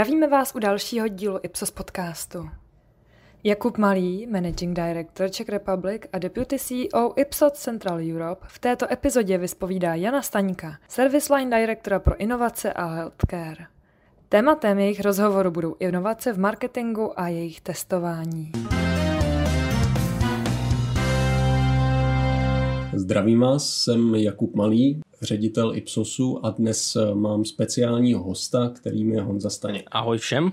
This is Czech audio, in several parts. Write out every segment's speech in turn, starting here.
Zdravíme vás u dalšího dílu Ipsos podcastu. Jakub Malý, Managing Director Czech Republic a Deputy CEO Ipsos Central Europe v této epizodě vyspovídá Jana Staňka, Service Line Directora pro inovace a healthcare. Tématem jejich rozhovoru budou inovace v marketingu a jejich testování. Zdravím vás, jsem Jakub Malý, ředitel Ipsosu a dnes mám speciálního hosta, kterým je Honza Staněk. Ahoj všem.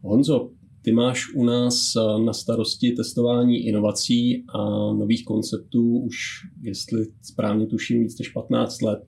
Honzo, ty máš u nás na starosti testování inovací a nových konceptů už, jestli správně tuším, víc než 15 let.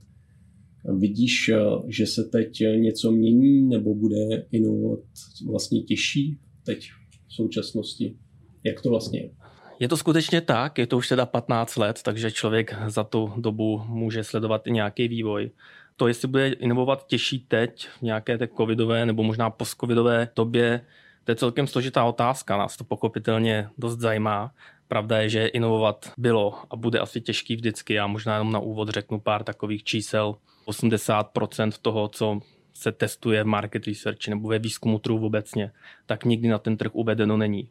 Vidíš, že se teď něco mění nebo bude inovovat vlastně těžší teď v současnosti? Jak to vlastně je? Je to skutečně tak, je to už teda 15 let, takže člověk za tu dobu může sledovat i nějaký vývoj. To, jestli bude inovovat těžší teď v nějaké té covidové nebo možná postcovidové době, to je celkem složitá otázka, nás to pochopitelně dost zajímá. Pravda je, že inovovat bylo a bude asi těžký vždycky. Já možná jenom na úvod řeknu pár takových čísel. 80% toho, co se testuje v market research nebo ve výzkumu trhu obecně, tak nikdy na ten trh uvedeno není.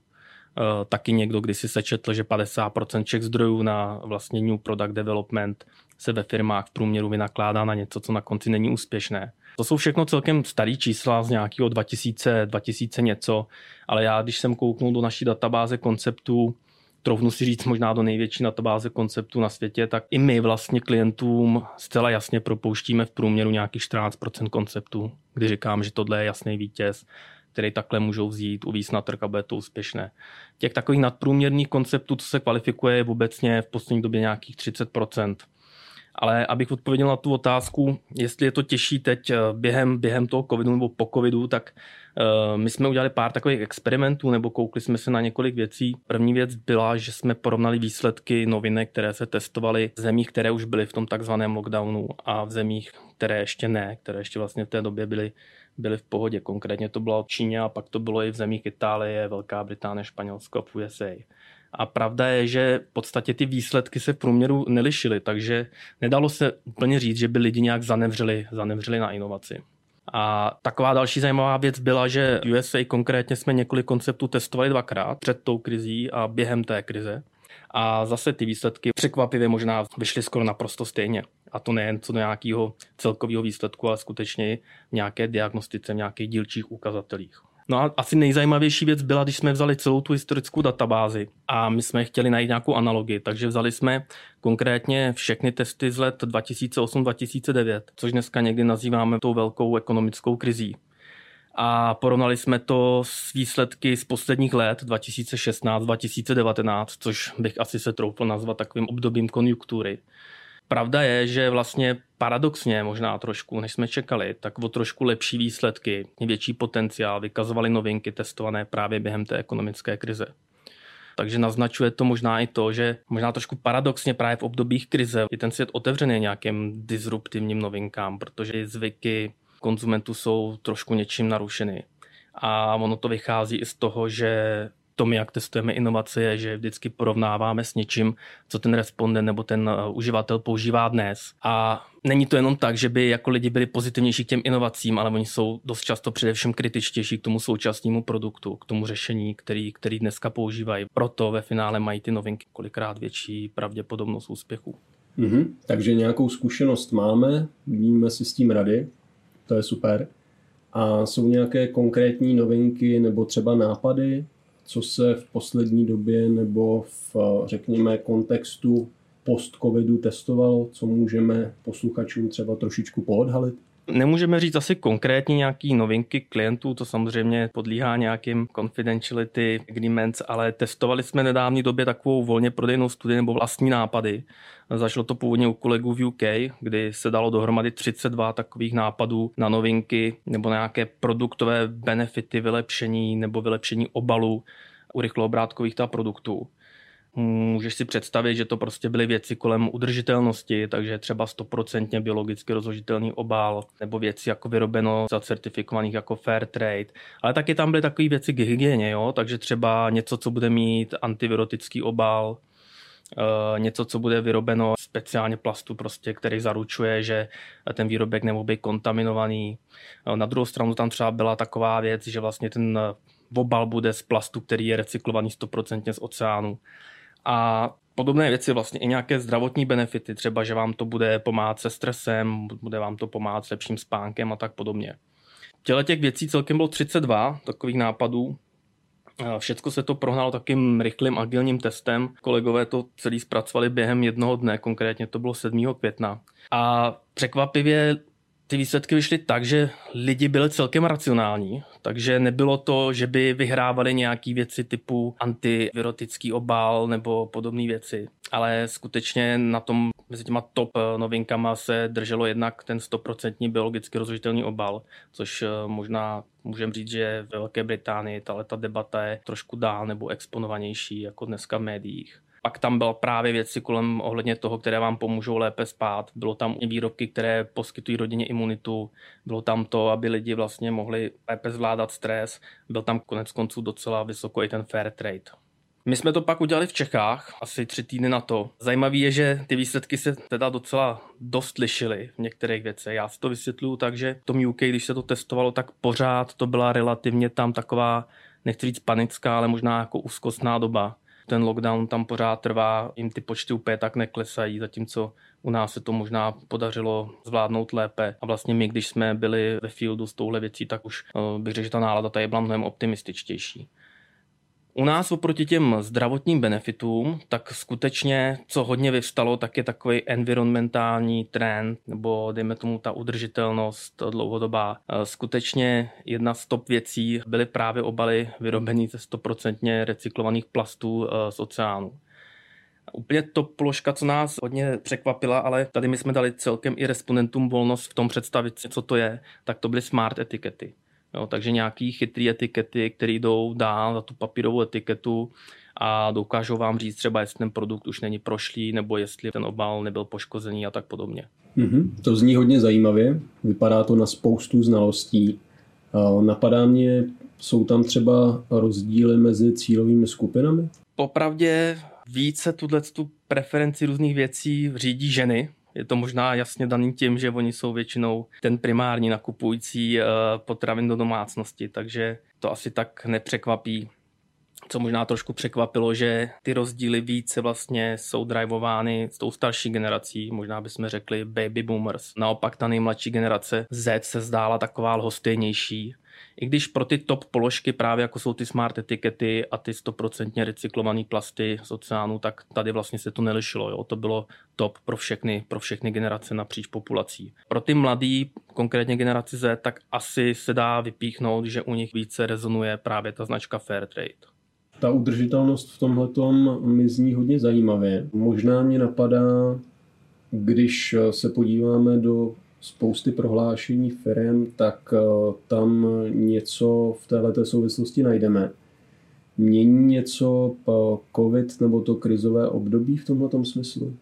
Uh, taky někdo když si sečetl, že 50% všech zdrojů na vlastně new product development se ve firmách v průměru vynakládá na něco, co na konci není úspěšné. To jsou všechno celkem starý čísla z nějakého 2000, 2000 něco, ale já, když jsem kouknul do naší databáze konceptů, troufnu si říct možná do největší databáze konceptů na světě, tak i my vlastně klientům zcela jasně propouštíme v průměru nějakých 14% konceptů, kdy říkám, že tohle je jasný vítěz, který takhle můžou vzít, uvíct na trh a bude to úspěšné. Těch takových nadprůměrných konceptů, co se kvalifikuje, je obecně v poslední době nějakých 30%. Ale abych odpověděl na tu otázku, jestli je to těžší teď eh, během, během toho covidu nebo po covidu, tak uh, my jsme udělali pár takových experimentů nebo koukli jsme se na několik věcí. První věc byla, že jsme porovnali výsledky novinek, které se testovaly v zemích, které už byly v tom takzvaném lockdownu a v zemích, které ještě ne, které ještě vlastně v té době byly byly v pohodě. Konkrétně to bylo v Číně a pak to bylo i v zemích Itálie, Velká Británie, Španělsko a USA. A pravda je, že v podstatě ty výsledky se v průměru nelišily, takže nedalo se úplně říct, že by lidi nějak zanevřeli, zanevřeli na inovaci. A taková další zajímavá věc byla, že USA konkrétně jsme několik konceptů testovali dvakrát před tou krizí a během té krize. A zase ty výsledky překvapivě možná vyšly skoro naprosto stejně. A to nejen co do nějakého celkového výsledku, ale skutečně v nějaké diagnostice, v nějakých dílčích ukazatelích. No a asi nejzajímavější věc byla, když jsme vzali celou tu historickou databázi a my jsme chtěli najít nějakou analogii, takže vzali jsme konkrétně všechny testy z let 2008-2009, což dneska někdy nazýváme tou velkou ekonomickou krizí. A porovnali jsme to s výsledky z posledních let 2016-2019, což bych asi se troufl nazvat takovým obdobím konjunktury. Pravda je, že vlastně paradoxně možná trošku, než jsme čekali, tak o trošku lepší výsledky, větší potenciál vykazovaly novinky testované právě během té ekonomické krize. Takže naznačuje to možná i to, že možná trošku paradoxně právě v obdobích krize je ten svět otevřený nějakým disruptivním novinkám, protože zvyky konzumentů jsou trošku něčím narušeny. A ono to vychází i z toho, že tom, jak testujeme inovace, je, že vždycky porovnáváme s něčím, co ten respondent nebo ten uh, uživatel používá dnes. A není to jenom tak, že by jako lidi byli pozitivnější k těm inovacím, ale oni jsou dost často především kritičtější k tomu současnému produktu, k tomu řešení, který, který dneska používají. Proto ve finále mají ty novinky kolikrát větší pravděpodobnost úspěchu. Mm-hmm. Takže nějakou zkušenost máme, víme si s tím rady, to je super. A jsou nějaké konkrétní novinky nebo třeba nápady, co se v poslední době nebo v, řekněme, kontextu post-covidu testovalo, co můžeme posluchačům třeba trošičku poodhalit? Nemůžeme říct asi konkrétně nějaký novinky klientů, to samozřejmě podlíhá nějakým confidentiality agreements, ale testovali jsme nedávné době takovou volně prodejnou studii nebo vlastní nápady. Zašlo to původně u kolegů v UK, kdy se dalo dohromady 32 takových nápadů na novinky nebo na nějaké produktové benefity, vylepšení nebo vylepšení obalu u rychloobrátkových produktů. Můžeš si představit, že to prostě byly věci kolem udržitelnosti, takže třeba stoprocentně biologicky rozložitelný obal, nebo věci jako vyrobeno za certifikovaných jako fair trade. Ale taky tam byly takové věci k hygieně, jo? takže třeba něco, co bude mít antivirotický obal, Uh, něco, co bude vyrobeno speciálně plastu, prostě, který zaručuje, že ten výrobek nemohl být kontaminovaný. Uh, na druhou stranu tam třeba byla taková věc, že vlastně ten obal bude z plastu, který je recyklovaný 100% z oceánu. A podobné věci, vlastně i nějaké zdravotní benefity, třeba, že vám to bude pomáhat se stresem, bude vám to pomáhat s lepším spánkem a tak podobně. Těle těch věcí celkem bylo 32 takových nápadů. Všecko se to prohnalo takým rychlým agilním testem. Kolegové to celý zpracovali během jednoho dne, konkrétně to bylo 7. května. A překvapivě ty výsledky vyšly tak, že lidi byli celkem racionální, takže nebylo to, že by vyhrávali nějaké věci typu antivirotický obal nebo podobné věci, ale skutečně na tom mezi těma top eh, novinkama se drželo jednak ten 100% biologicky rozložitelný obal, což eh, možná můžeme říct, že ve Velké Británii ta debata je trošku dál nebo exponovanější jako dneska v médiích. Pak tam byla právě věci kolem ohledně toho, které vám pomůžou lépe spát. Bylo tam výrobky, které poskytují rodině imunitu. Bylo tam to, aby lidi vlastně mohli lépe zvládat stres. Byl tam konec konců docela vysoko i ten fair trade. My jsme to pak udělali v Čechách, asi tři týdny na to. Zajímavé je, že ty výsledky se teda docela dost lišily v některých věcech. Já si to vysvětluju tak, že v tom UK, když se to testovalo, tak pořád to byla relativně tam taková, nechci říct panická, ale možná jako úzkostná doba ten lockdown tam pořád trvá, jim ty počty úplně tak neklesají, zatímco u nás se to možná podařilo zvládnout lépe. A vlastně my, když jsme byli ve fieldu s touhle věcí, tak už eh, bych řekl, že ta nálada tady byla mnohem optimističtější. U nás oproti těm zdravotním benefitům, tak skutečně, co hodně vyvstalo, tak je takový environmentální trend, nebo dejme tomu ta udržitelnost dlouhodobá. E, skutečně jedna z top věcí byly právě obaly vyrobený ze 100% recyklovaných plastů e, z oceánu. Úplně to položka, co nás hodně překvapila, ale tady my jsme dali celkem i respondentům volnost v tom představit co to je, tak to byly smart etikety. Jo, takže nějaký chytrý etikety, které jdou dál za tu papírovou etiketu a dokážou vám říct třeba, jestli ten produkt už není prošlý, nebo jestli ten obal nebyl poškozený a tak podobně. Mm-hmm. To zní hodně zajímavě, vypadá to na spoustu znalostí. Napadá mě, jsou tam třeba rozdíly mezi cílovými skupinami? Popravdě více tuhle tu preferenci různých věcí řídí ženy, je to možná jasně daný tím, že oni jsou většinou ten primární nakupující eh, potravin do domácnosti, takže to asi tak nepřekvapí. Co možná trošku překvapilo, že ty rozdíly více vlastně jsou drivovány s tou starší generací, možná bychom řekli baby boomers. Naopak ta nejmladší generace Z se zdála taková lhostejnější i když pro ty top položky právě jako jsou ty smart etikety a ty 100% recyklované plasty z oceánu, tak tady vlastně se to nelišilo. Jo? To bylo top pro všechny, pro všechny generace napříč populací. Pro ty mladý, konkrétně generaci Z, tak asi se dá vypíchnout, že u nich více rezonuje právě ta značka Fairtrade. Ta udržitelnost v tomhle mi zní hodně zajímavě. Možná mě napadá, když se podíváme do spousty prohlášení firm, tak eh, tam něco v této souvislosti najdeme. Mění něco COVID nebo to krizové období v tomto smyslu?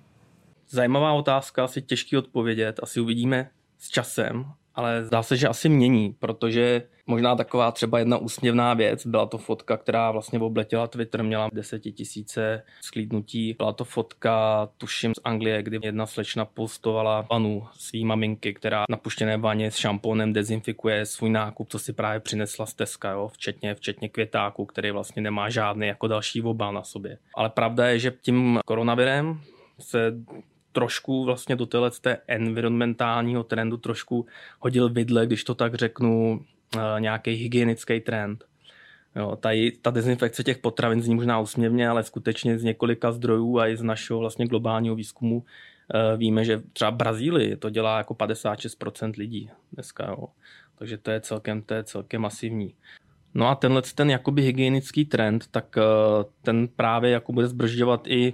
Zajímavá otázka, asi těžký odpovědět, asi uvidíme s časem, ale zdá se, že asi mění, protože možná taková třeba jedna úsměvná věc, byla to fotka, která vlastně obletěla Twitter, měla desetitisíce sklídnutí. Byla to fotka, tuším, z Anglie, kdy jedna slečna postovala vanu svý maminky, která na puštěné vaně s šampónem dezinfikuje svůj nákup, co si právě přinesla z Teska, jo? Včetně, včetně květáku, který vlastně nemá žádný jako další obal na sobě. Ale pravda je, že tím koronavirem se trošku vlastně do téhle té environmentálního trendu trošku hodil vidle, když to tak řeknu, eh, nějaký hygienický trend. Jo, tady, ta dezinfekce těch potravin zní možná úsměvně, ale skutečně z několika zdrojů a i z našeho vlastně globálního výzkumu uh, víme, že třeba Brazílii to dělá jako 56% lidí dneska. Jo. Takže to je celkem, to je celkem masivní. No a tenhle ten jakoby hygienický trend, tak uh, ten právě jako bude zbržďovat i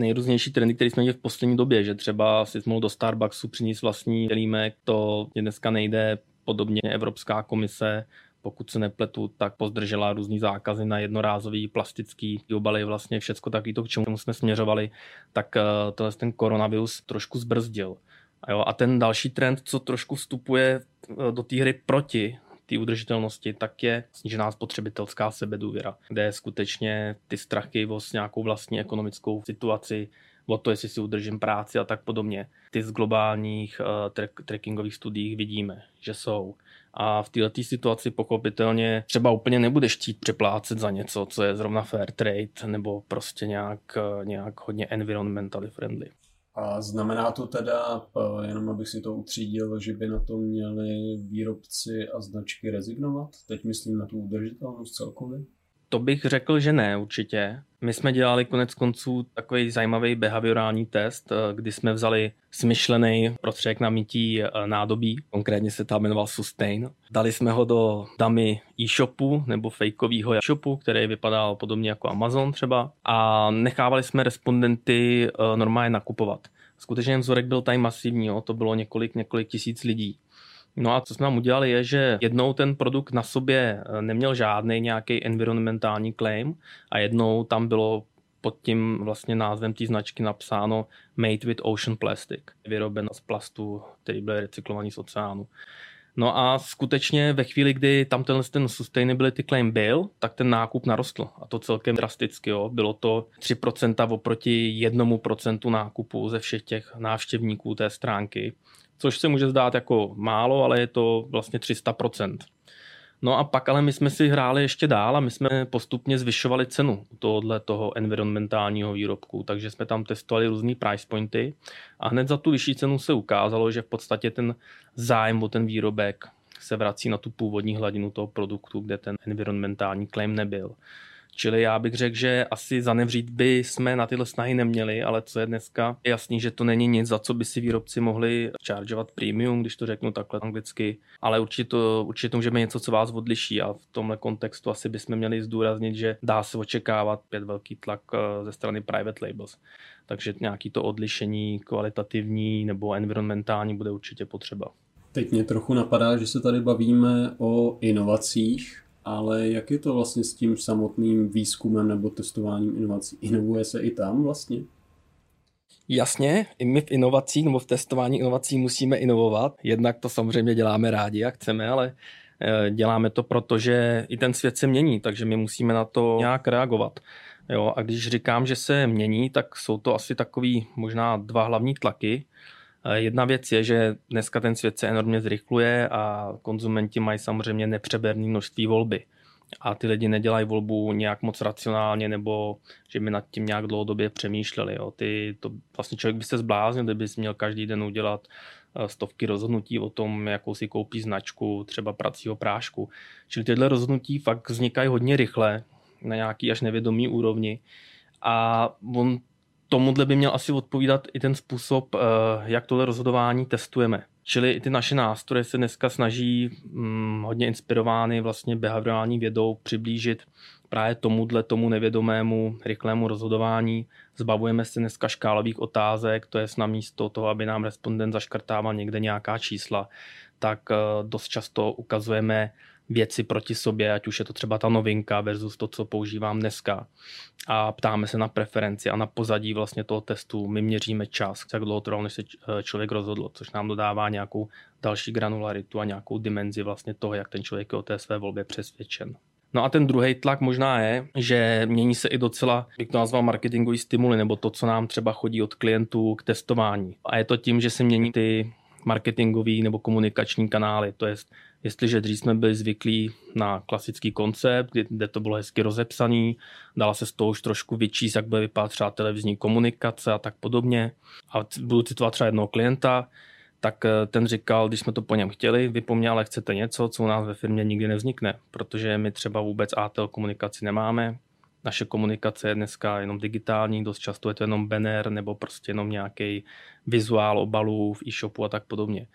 nejrůznější trendy, které jsme měli v poslední době, že třeba si mohl do Starbucksu přinést vlastní kelímek, to dneska nejde, podobně Evropská komise pokud se nepletu, tak pozdržela různý zákazy na jednorázový plastický obaly, vlastně všecko taky to, k čemu jsme směřovali, tak eh, tohle ten koronavirus trošku zbrzdil. A, jo, a ten další trend, co trošku vstupuje eh, do té hry proti té udržitelnosti, tak je snížená spotřebitelská sebedůvěra, kde skutečně ty strachy o nějakou vlastní ekonomickou situaci, o to, jestli si udržím práci a tak podobně. Ty z globálních uh, track, trackingových studií vidíme, že jsou. A v této situaci pochopitelně třeba úplně nebudeš chtít přeplácet za něco, co je zrovna fair trade nebo prostě nějak, eh, nějak hodně environmentally friendly. A znamená to teda, eh, jenom abych si to utřídil, že by na to měli výrobci a značky rezignovat? Teď myslím na tu udržitelnost celkově. To bych řekl, že ne určitě. My jsme dělali konec konců takový zajímavý behaviorální test, eh, kdy jsme vzali smyšlený prostředek na mytí eh, nádobí, konkrétně se tam jmenoval Sustain. Dali jsme ho do damy e-shopu nebo fejkového e-shopu, který vypadal podobně jako Amazon třeba a nechávali jsme respondenty eh, normálně nakupovat. Skutečně vzorek byl tady masivní, jo? to bylo několik, několik tisíc lidí. No a co jsme tam udělali je, že jednou ten produkt na sobě eh, neměl žádný nějaký environmentální claim a jednou tam bylo pod tím vlastně názvem té značky napsáno Made with Ocean Plastic, vyroben z plastu, který byl recyklovaný z oceánu. No a skutečně ve chvíli, kdy tam ten, ten sustainability claim byl, tak ten nákup narostl. A to celkem drasticky. Jo. Bylo to 3% oproti 1% nákupu ze všech těch návštěvníků té stránky což se může zdát jako málo, ale je to vlastně 300%. No a pak ale my jsme si hráli ještě dál a my jsme postupně zvyšovali cenu tohohle toho environmentálního výrobku, takže jsme tam testovali různý price pointy a hned za tu vyšší cenu se ukázalo, že v podstatě ten zájem o ten výrobek se vrací na tu původní hladinu toho produktu, kde ten environmentální claim nebyl. Čili já bych řekl, že asi zanevřít by jsme na tyhle snahy neměli, ale co je dneska, je jasný, že to není nic, za co by si výrobci mohli chargeovat premium, když to řeknu takhle anglicky, ale určitě to, určitě to může být něco, co vás odliší a v tomhle kontextu asi bychom měli zdůraznit, že dá se očekávat pět velký tlak eh, ze strany private labels. Takže nějaký to odlišení kvalitativní nebo environmentální bude určitě potřeba. Teď mě trochu napadá, že se tady bavíme o inovacích ale jak je to vlastně s tím samotným výzkumem nebo testováním inovací? Inovuje se i tam vlastně? Jasně, i my v inovacích nebo v testování inovací musíme inovovat. Jednak to samozřejmě děláme rádi, jak chceme, ale eh, děláme to proto, že i ten svět se mění, takže my musíme na to nějak reagovat. Jo, a když říkám, že se mění, tak jsou to asi takový možná dva hlavní tlaky. Eh, jedna věc je, že dneska ten svět se enormně zrychluje a konzumenti mají samozřejmě nepřeberné množství volby. A ty lidi nedělají volbu nějak moc racionálně nebo že by nad tím nějak dlouhodobě přemýšleli. Jo. Ty, to, vlastně člověk by se zbláznil, kdyby měl každý den udělat eh, stovky rozhodnutí o tom, jakou si koupí značku, třeba pracího prášku. Čili tyhle rozhodnutí fakt vznikají hodně rychle, na nějaký až nevědomý úrovni. A on tomuhle by měl asi odpovídat i ten způsob, eh, jak tohle rozhodování testujeme. Čili i ty naše nástroje se dneska snaží hm, hodně inspirovány vlastně behaviorální vědou přiblížit právě tomuhle tomu nevědomému rychlému rozhodování. Zbavujeme se dneska škálových otázek, to je na místo toho, aby nám respondent zaškrtával někde nějaká čísla, tak eh, dost často ukazujeme věci proti sobě, ať už je to třeba ta novinka versus to, co používám dneska. A ptáme se na preferenci a na pozadí vlastně toho testu. My měříme čas, jak dlouho trvalo, než se eh, člověk rozhodl, což nám dodává nějakou další granularitu a nějakou dimenzi vlastně toho, jak ten člověk je o té své volbě přesvědčen. No a ten druhý tlak možná je, že mění se i docela, jak to nazval, marketingový stimuly, nebo to, co nám třeba chodí od klientů k testování. A je to tím, že se mění ty marketingový nebo komunikační kanály. To je Jestliže dřív jsme byli zvyklí na klasický koncept, kde to bylo hezky rozepsaný, dala se z toho už trošku vyčíst, jak bude vypadat třeba televizní komunikace a tak podobně. A budu citovat třeba jednoho klienta, tak eh, ten říkal, když jsme to po něm chtěli, vy po mně ale chcete něco, co u nás ve firmě nikdy nevznikne, protože my třeba vůbec ATL komunikaci nemáme, naše komunikace je dneska jenom digitální, dost často je to jenom banner nebo prostě jenom nějaký vizuál obalů v e-shopu a tak podobně.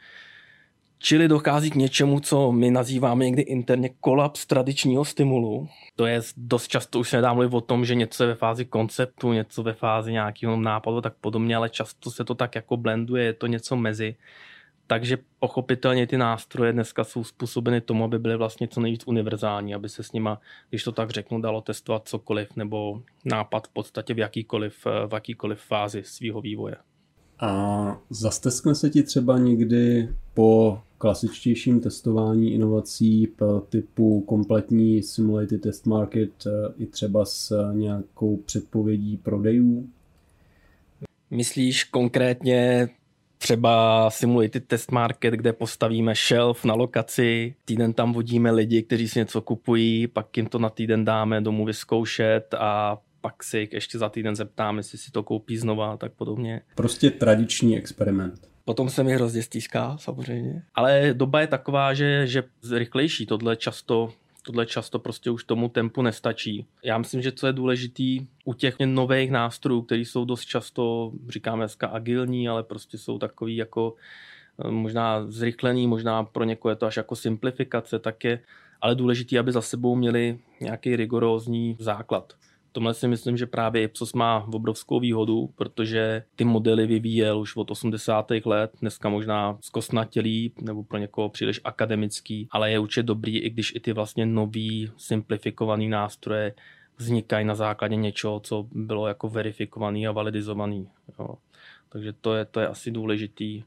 Čili dochází k něčemu, co my nazýváme někdy interně kolaps tradičního stimulu. To je dost často už se nedá mluvit o tom, že něco je ve fázi konceptu, něco ve fázi nějakého nápadu, tak podobně, ale často se to tak jako blenduje, je to něco mezi. Takže pochopitelně ty nástroje dneska jsou způsobeny tomu, aby byly vlastně co nejvíc univerzální, aby se s nima, když to tak řeknu, dalo testovat cokoliv nebo nápad v podstatě v jakýkoliv, v jakýkoliv fázi svého vývoje. A zasteskne se ti třeba někdy po klasičtějším testování inovací typu kompletní simulated test market eh, i třeba s nějakou předpovědí prodejů? Myslíš konkrétně třeba simulated test market, kde postavíme shelf na lokaci, týden tam vodíme lidi, kteří si něco kupují, pak jim to na týden dáme domů vyzkoušet a pak si ještě za týden zeptáme, jestli si to koupí znova a tak podobně. Prostě tradiční experiment. Potom se mi hrozně stýská, samozřejmě. Ale doba je taková, že, že rychlejší. Tohle často tohle často prostě už tomu tempu nestačí. Já myslím, že co je důležitý u těch nových nástrojů, které jsou dost často, říkáme dneska agilní, ale prostě jsou takový jako eh, možná zrychlený, možná pro někoho je to až jako simplifikace, tak je ale důležité, aby za sebou měli nějaký rigorózní základ tomhle si myslím, že právě Ipsos má obrovskou výhodu, protože ty modely vyvíjel už od 80. let, dneska možná zkosnatělý nebo pro někoho příliš akademický, ale je určitě dobrý, i když i ty vlastně nový simplifikovaný nástroje vznikají na základě něčeho, co bylo jako verifikovaný a validizovaný. Jo. Takže to je, to je asi důležitý.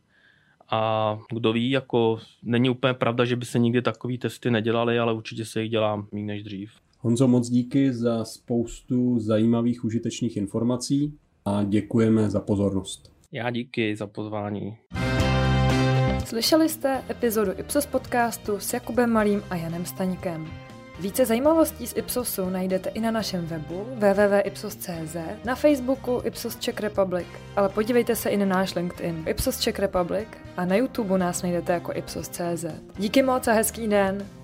A kdo ví, jako není úplně pravda, že by se nikdy takový testy nedělaly, ale určitě se jich dělá méně než dřív. Honzo, moc díky za spoustu zajímavých, užitečných informací a děkujeme za pozornost. Já díky za pozvání. Slyšeli jste epizodu Ipsos podcastu s Jakubem Malým a Janem Staňkem. Více zajímavostí z Ipsosu najdete i na našem webu www.ipsos.cz, na Facebooku Ipsos Czech Republic, ale podívejte se i na náš LinkedIn Ipsos Czech Republic a na YouTube nás najdete jako Ipsos.cz. Díky moc a hezký den!